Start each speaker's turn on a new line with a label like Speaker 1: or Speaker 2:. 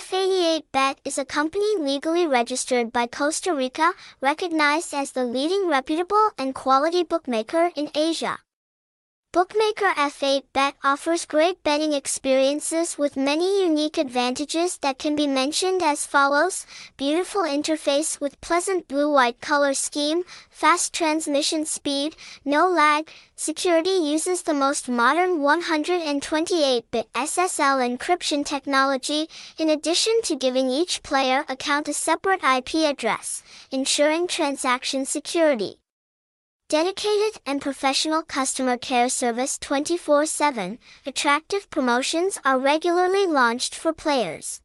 Speaker 1: F88Bet is a company legally registered by Costa Rica, recognized as the leading reputable and quality bookmaker in Asia. Bookmaker F8Bet offers great betting experiences with many unique advantages that can be mentioned as follows. Beautiful interface with pleasant blue-white color scheme, fast transmission speed, no lag. Security uses the most modern 128-bit SSL encryption technology, in addition to giving each player account a separate IP address, ensuring transaction security. Dedicated and professional customer care service 24-7, attractive promotions are regularly launched for players.